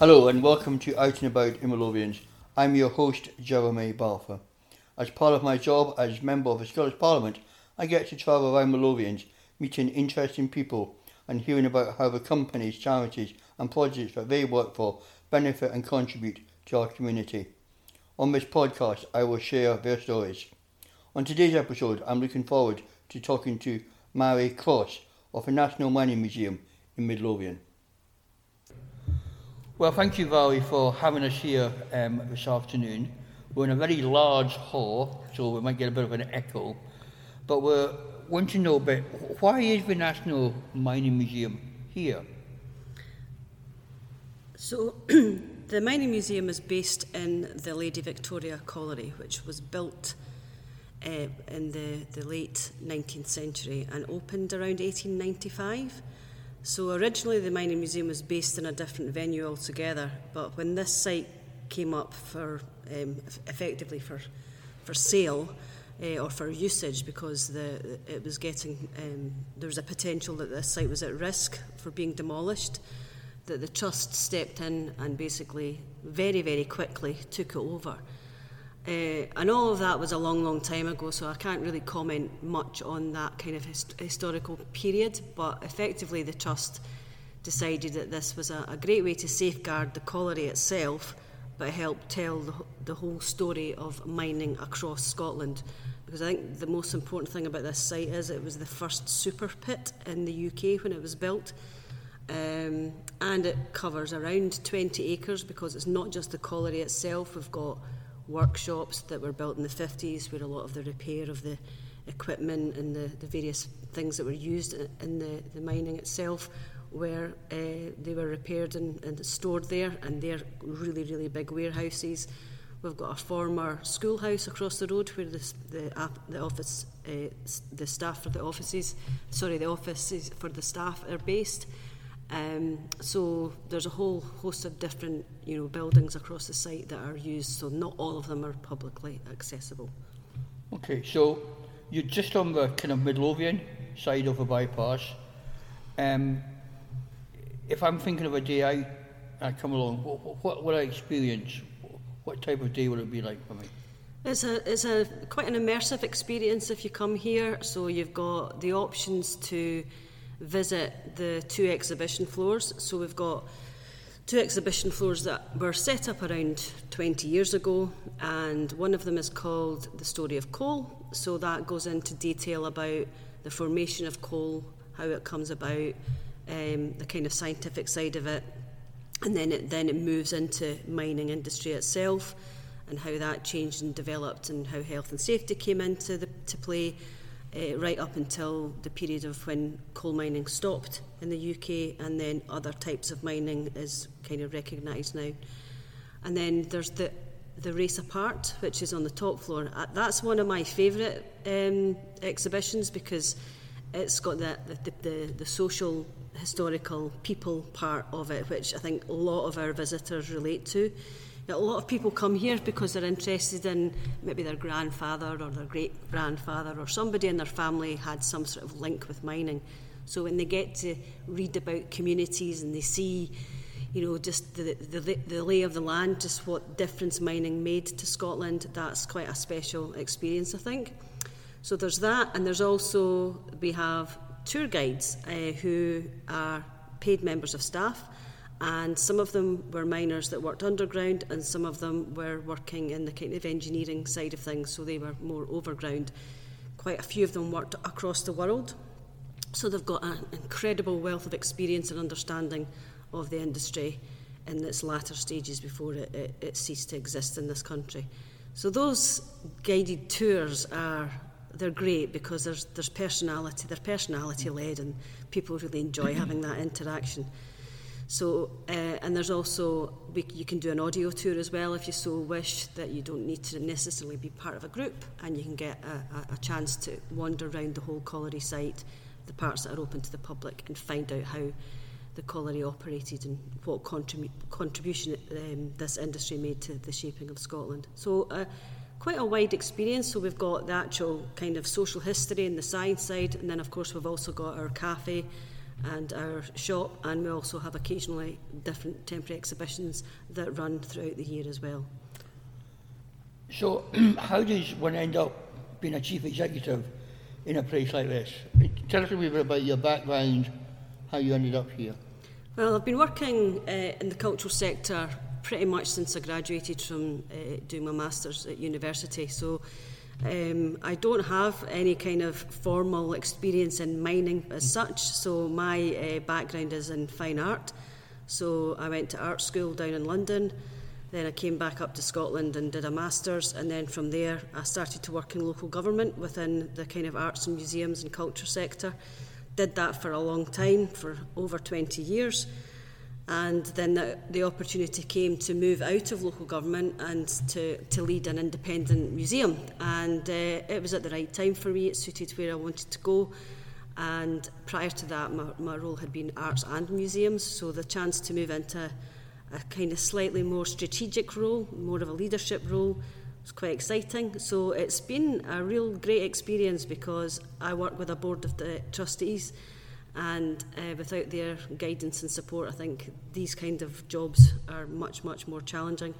Hello and welcome to Out and About in Midlothians. I'm your host, Jeremy Balfour. As part of my job as Member of the Scottish Parliament, I get to travel around Midlothians, meeting interesting people and hearing about how the companies, charities and projects that they work for benefit and contribute to our community. On this podcast, I will share their stories. On today's episode, I'm looking forward to talking to Mhairi Cross of the National Mining Museum in Midlothian. Well, thank you, Mhairi, for having us here um, this afternoon. We're in a very large hall, so we might get a bit of an echo. But we want to know a bit, why is the National Mining Museum here? So, the Mining Museum is based in the Lady Victoria Colliery, which was built uh, in the, the late 19th century and opened around 1895. So originally the Mining Museum was based in a different venue altogether, but when this site came up for um, effectively for for sale uh, or for usage because the it was getting um, there was a potential that the site was at risk for being demolished, that the trust stepped in and basically very very quickly took it over. Uh, and all of that was a long, long time ago, so I can't really comment much on that kind of hist- historical period. But effectively, the Trust decided that this was a, a great way to safeguard the colliery itself, but help tell the, the whole story of mining across Scotland. Because I think the most important thing about this site is it was the first super pit in the UK when it was built. Um, and it covers around 20 acres because it's not just the colliery itself. We've got workshops that were built in the 50s where a lot of the repair of the equipment and the, the various things that were used in the, the mining itself where uh, they were repaired and, and stored there and they're really really big warehouses. We've got a former schoolhouse across the road where the, the, the office uh, the staff for the offices sorry the offices for the staff are based Um, so there's a whole host of different you know, buildings across the site that are used, so not all of them are publicly accessible. Okay, so you're just on the kind of Midlothian side of the bypass. Um, if I'm thinking of a day I, I come along, what, what would I experience? What type of day would it be like for me? It's a, it's a quite an immersive experience if you come here. So you've got the options to visit the two exhibition floors. So we've got two exhibition floors that were set up around 20 years ago, and one of them is called The Story of Coal. So that goes into detail about the formation of coal, how it comes about, um, the kind of scientific side of it, and then it, then it moves into mining industry itself and how that changed and developed and how health and safety came into the, to play uh, right up until the period of when coal mining stopped in the UK, and then other types of mining is kind of recognised now. And then there's the the race apart, which is on the top floor. Uh, that's one of my favourite um, exhibitions because it's got the, the, the, the social, historical, people part of it, which I think a lot of our visitors relate to. A lot of people come here because they're interested in maybe their grandfather or their great grandfather or somebody in their family had some sort of link with mining. So when they get to read about communities and they see, you know, just the, the, the lay of the land, just what difference mining made to Scotland, that's quite a special experience, I think. So there's that, and there's also, we have tour guides uh, who are paid members of staff and some of them were miners that worked underground and some of them were working in the kind of engineering side of things so they were more overground. Quite a few of them worked across the world. So they've got an incredible wealth of experience and understanding of the industry in its latter stages before it, it, it ceased to exist in this country. So those guided tours are they're great because there's there's personality they're personality led and people really enjoy having that interaction So, uh, and there's also, we, you can do an audio tour as well if you so wish, that you don't need to necessarily be part of a group, and you can get a, a, a chance to wander around the whole colliery site, the parts that are open to the public, and find out how the colliery operated and what contribu contribution um, this industry made to the shaping of Scotland. So, uh, quite a wide experience. So, we've got the actual kind of social history and the science side, and then, of course, we've also got our cafe and our shop, and we also have occasionally different temporary exhibitions that run throughout the year as well. So, how does one end up being a chief executive in a place like this? Tell us a little bit about your background, how you ended up here. Well, I've been working uh, in the cultural sector pretty much since I graduated from uh, doing my masters at university. So um, I don't have any kind of formal experience in mining as such. So my uh, background is in fine art. So I went to art school down in London. Then I came back up to Scotland and did a master's, and then from there I started to work in local government within the kind of arts and museums and culture sector. Did that for a long time, for over 20 years. And then the, the opportunity came to move out of local government and to, to lead an independent museum. And uh, it was at the right time for me, it suited where I wanted to go. And prior to that, my, my role had been arts and museums, so the chance to move into a kind of slightly more strategic role, more of a leadership role, was quite exciting. So it's been a real great experience because I work with a board of the trustees and uh, without their guidance and support, I think these kind of jobs are much, much more challenging.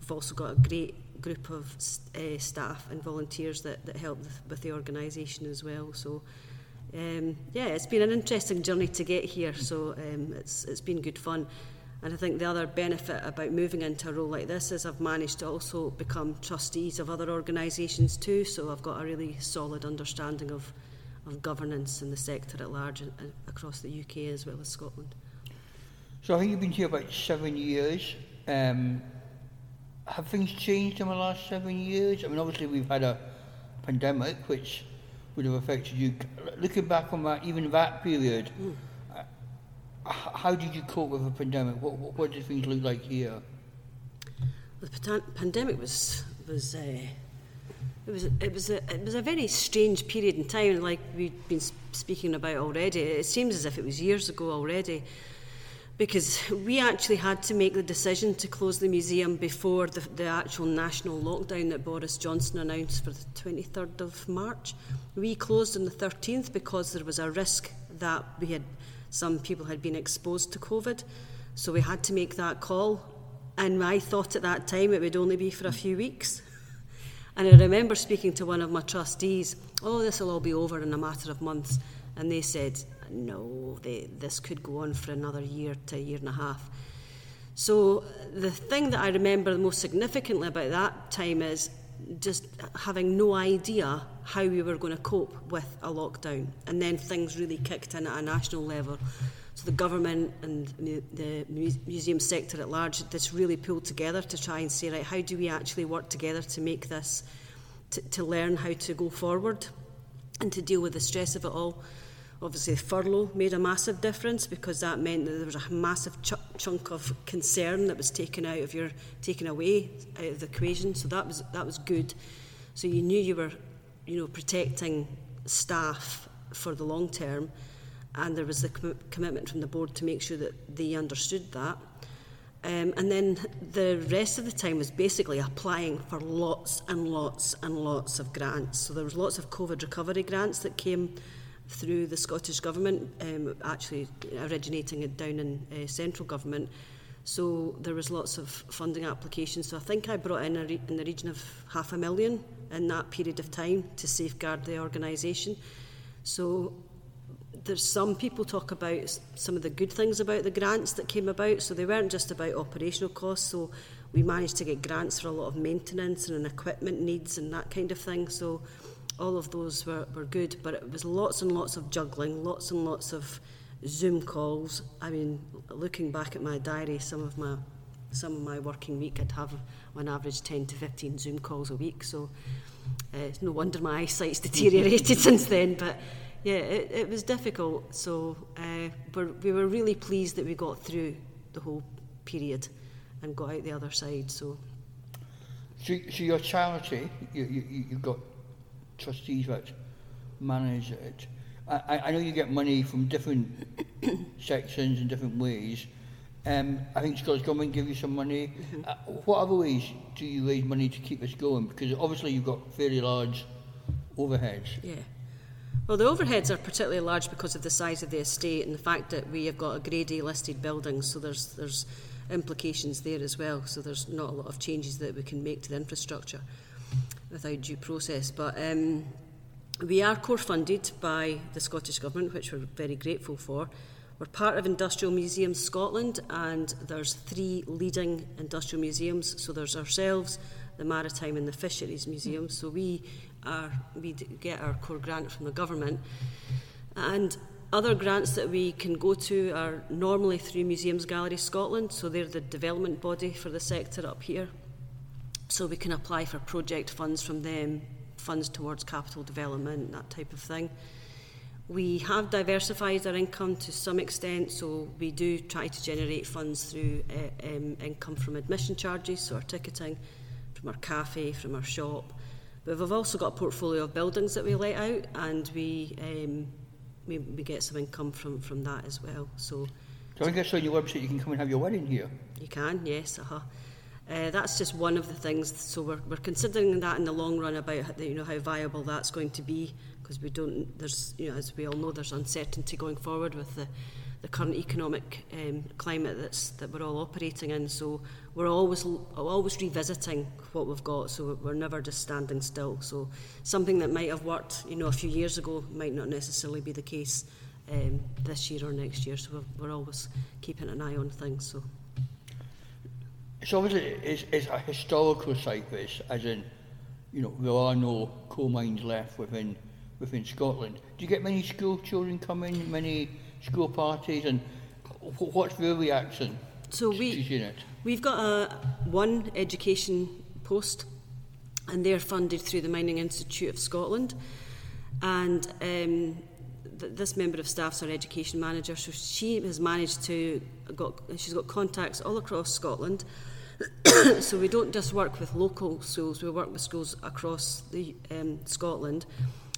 We've also got a great group of uh, staff and volunteers that, that help with the organisation as well. So, um, yeah, it's been an interesting journey to get here. So um, it's it's been good fun. And I think the other benefit about moving into a role like this is I've managed to also become trustees of other organisations too. So I've got a really solid understanding of of governance in the sector at large and, and across the UK as well as Scotland. So I think you've been here about seven years. Um, have things changed in the last seven years? I mean, obviously we've had a pandemic which would have affected you. Looking back on that, even that period, mm. how did you cope with the pandemic? What, what, what did things look like here? The pandemic was was uh, it was it was a it was a very strange period in time, like we've been speaking about already. It seems as if it was years ago already, because we actually had to make the decision to close the museum before the, the actual national lockdown that Boris Johnson announced for the 23rd of March. We closed on the 13th because there was a risk that we had some people had been exposed to COVID, so we had to make that call. And I thought at that time it would only be for a few weeks. And I remember speaking to one of my trustees, oh, this will all be over in a matter of months. And they said, no, they, this could go on for another year to a year and a half. So the thing that I remember most significantly about that time is just having no idea how we were going to cope with a lockdown. And then things really kicked in at a national level. So the government and the museum sector at large this really pulled together to try and say, right, how do we actually work together to make this, to, to learn how to go forward and to deal with the stress of it all. Obviously, furlough made a massive difference because that meant that there was a massive ch- chunk of concern that was taken out of your taken away out of the equation. So that was that was good. So you knew you were, you know, protecting staff for the long term and there was a com- commitment from the board to make sure that they understood that. Um, and then the rest of the time was basically applying for lots and lots and lots of grants. So there was lots of COVID recovery grants that came through the Scottish Government, um, actually originating down in uh, central government. So there was lots of funding applications. So I think I brought in re- in the region of half a million in that period of time to safeguard the organisation. So there's some people talk about some of the good things about the grants that came about. So they weren't just about operational costs. So we managed to get grants for a lot of maintenance and equipment needs and that kind of thing. So all of those were, were good. But it was lots and lots of juggling, lots and lots of Zoom calls. I mean, looking back at my diary, some of my some of my working week, I'd have on average 10 to 15 Zoom calls a week. So uh, it's no wonder my eyesight's deteriorated since then. But yeah, it, it was difficult. So uh, we were really pleased that we got through the whole period and got out the other side. So, so, so your charity, you, you, you've got trustees that manage it. I, I know you get money from different sections in different ways. Um, I think Scottish Government give you some money. Mm-hmm. Uh, what other ways do you raise money to keep us going? Because obviously you've got fairly large overheads. Yeah. Well, the overheads are particularly large because of the size of the estate and the fact that we have got a Grade A listed building, so there's there's implications there as well. So there's not a lot of changes that we can make to the infrastructure without due process. But um, we are core funded by the Scottish Government, which we're very grateful for. We're part of Industrial Museums Scotland, and there's three leading industrial museums. So there's ourselves, the Maritime and the Fisheries Museum. So we are we get our core grant from the government, and other grants that we can go to are normally through Museums Gallery Scotland. So they're the development body for the sector up here. So we can apply for project funds from them, funds towards capital development, that type of thing. We have diversified our income to some extent, so we do try to generate funds through uh, um, income from admission charges, so our ticketing, from our cafe, from our shop. But we've also got a portfolio of buildings that we let out, and we um, we, we get some income from, from that as well. So, so I guess on your website you can come and have your wedding here. You can, yes. Uh-huh. Uh, that's just one of the things. So we're, we're considering that in the long run about you know how viable that's going to be because we don't. There's you know as we all know there's uncertainty going forward with the the current economic um, climate that's that we're all operating in. So we're always always revisiting what we've got. So we're never just standing still. So something that might have worked you know a few years ago might not necessarily be the case um, this year or next year. So we're, we're always keeping an eye on things. So. So obviously it's, it's a historical site this, as in, you know, there are no coal mines left within within Scotland. Do you get many school children coming, many school parties, and what's their reaction so we? We've got a one education post, and they're funded through the Mining Institute of Scotland, and um, th- this member of staff's our education manager, so she has managed to got she's got contacts all across Scotland. so we don't just work with local schools, we work with schools across the, um, Scotland,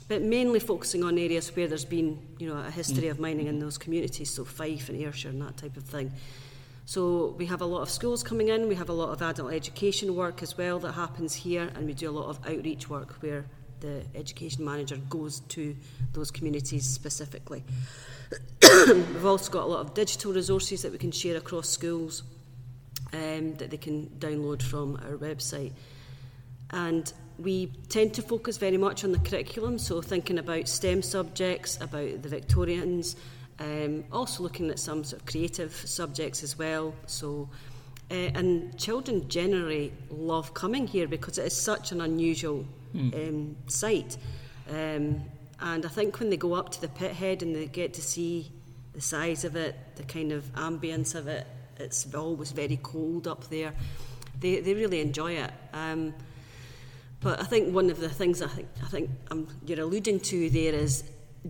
but mainly focusing on areas where there's been you know, a history of mining in those communities, so Fife and Ayrshire and that type of thing. So we have a lot of schools coming in, we have a lot of adult education work as well that happens here, and we do a lot of outreach work where the education manager goes to those communities specifically. We've also got a lot of digital resources that we can share across schools um, that they can download from our website. And we tend to focus very much on the curriculum, so thinking about STEM subjects, about the Victorians, um, also looking at some sort of creative subjects as well. So, uh, and children generally love coming here because it is such an unusual mm. um, site. Um, and I think when they go up to the pit head and they get to see the size of it, the kind of ambience of it, it's always very cold up there. They, they really enjoy it. Um, but I think one of the things I think, I think you're alluding to there is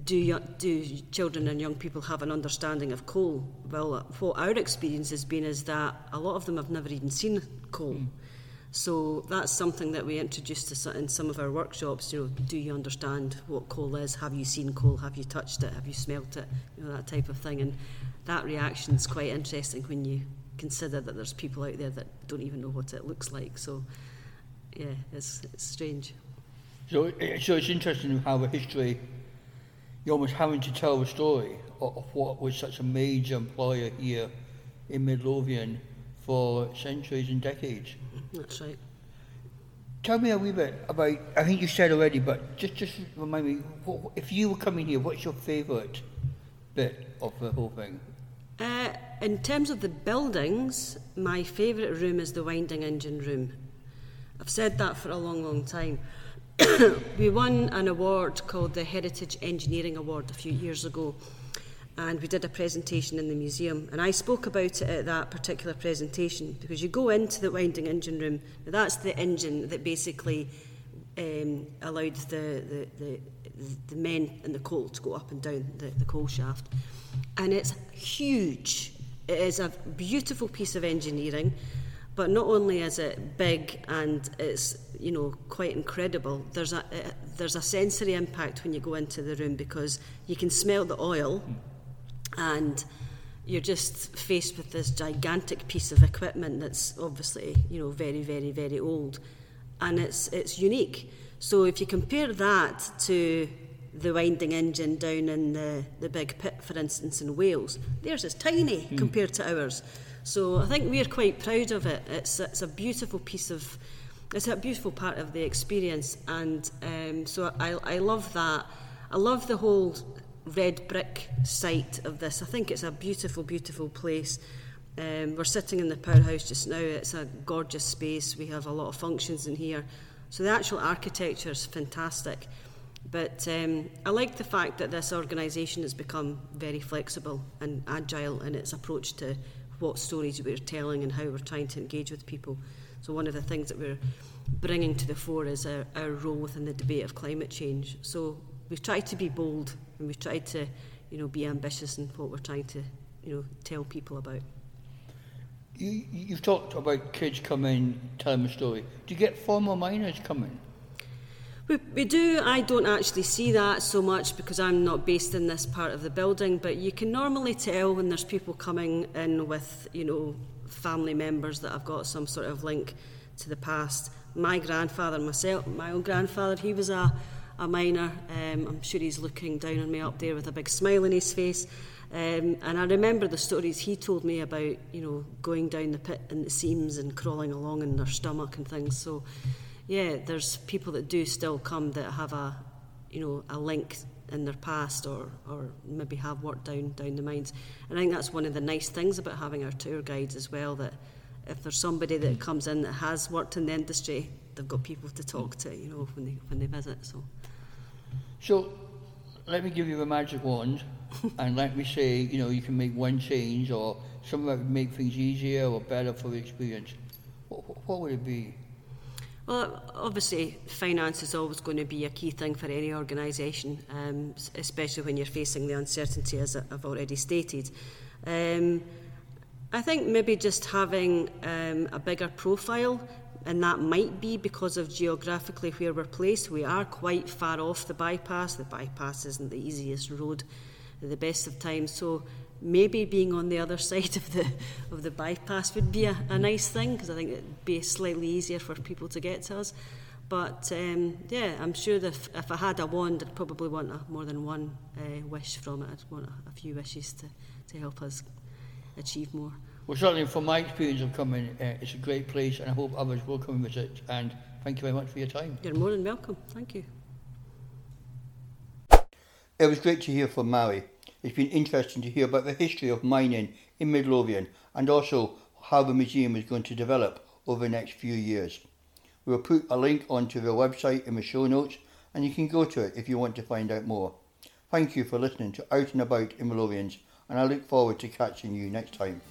do, do children and young people have an understanding of coal? Well, what our experience has been is that a lot of them have never even seen coal. Mm. So that's something that we introduced to, in some of our workshops. You know, do you understand what coal is? Have you seen coal? Have you touched it? Have you smelt it? You know, that type of thing. And that reaction is quite interesting when you consider that there's people out there that don't even know what it looks like. So, yeah, it's, it's strange. So, so it's interesting how the history, you're almost having to tell the story of, of what was such a major employer here in Midlothian for centuries and decades. That's right. Tell me a wee bit about, I think you said already, but just, just remind me, what, if you were coming here, what's your favourite bit of the whole thing? Uh, in terms of the buildings, my favourite room is the winding engine room. I've said that for a long, long time. we won an award called the Heritage Engineering Award a few years ago, and we did a presentation in the museum. And I spoke about it at that particular presentation because you go into the winding engine room, that's the engine that basically um, allowed the, the, the, the men in the coal to go up and down the, the coal shaft and it's huge. It is a beautiful piece of engineering, but not only is it big and it's you know quite incredible. There's a uh, there's a sensory impact when you go into the room because you can smell the oil, and you're just faced with this gigantic piece of equipment that's obviously you know very very very old, and it's it's unique. So if you compare that to the winding engine down in the, the big pit, for instance, in Wales. Theirs is tiny mm. compared to ours. So I think we're quite proud of it. It's, it's a beautiful piece of, it's a beautiful part of the experience. And um, so I, I love that. I love the whole red brick site of this. I think it's a beautiful, beautiful place. Um, we're sitting in the powerhouse just now. It's a gorgeous space. We have a lot of functions in here. So the actual architecture is fantastic. But um, I like the fact that this organisation has become very flexible and agile in its approach to what stories we're telling and how we're trying to engage with people. So one of the things that we're bringing to the fore is our, our role within the debate of climate change. So we've tried to be bold and we've tried to, you know, be ambitious in what we're trying to, you know, tell people about. You, you've talked about kids coming, telling a story. Do you get former miners coming? We, we do. I don't actually see that so much because I'm not based in this part of the building, but you can normally tell when there's people coming in with, you know, family members that have got some sort of link to the past. My grandfather, myself, my own grandfather, he was a, a miner. Um, I'm sure he's looking down on me up there with a big smile on his face. Um, and I remember the stories he told me about, you know, going down the pit in the seams and crawling along in their stomach and things. So yeah, there's people that do still come that have a, you know, a link in their past or, or maybe have worked down down the mines. And I think that's one of the nice things about having our tour guides as well, that if there's somebody that mm. comes in that has worked in the industry, they've got people to talk to, you know, when they when they visit. So So let me give you a magic wand and let me say, you know, you can make one change or something that would make things easier or better for the experience. What, what would it be? Well, obviously, finance is always going to be a key thing for any organisation, um, especially when you're facing the uncertainty, as I've already stated. Um, I think maybe just having um, a bigger profile, and that might be because of geographically where we're placed. We are quite far off the bypass. The bypass isn't the easiest road at the best of times. So maybe being on the other side of the of the bypass would be a, a nice thing because I think it'd be slightly easier for people to get to us. But um, yeah, I'm sure that if, if I had a wand, I'd probably want a, more than one uh, wish from it. I'd want a, a few wishes to, to help us achieve more. Well, certainly from my experience of coming, uh, it's a great place and I hope others will come and visit. And thank you very much for your time. You're more than welcome. Thank you. It was great to hear from Mhairi. It's been interesting to hear about the history of mining in Midlothian and also how the museum is going to develop over the next few years. We'll put a link onto the website in the show notes and you can go to it if you want to find out more. Thank you for listening to Out and About in Midlothians and I look forward to catching you next time.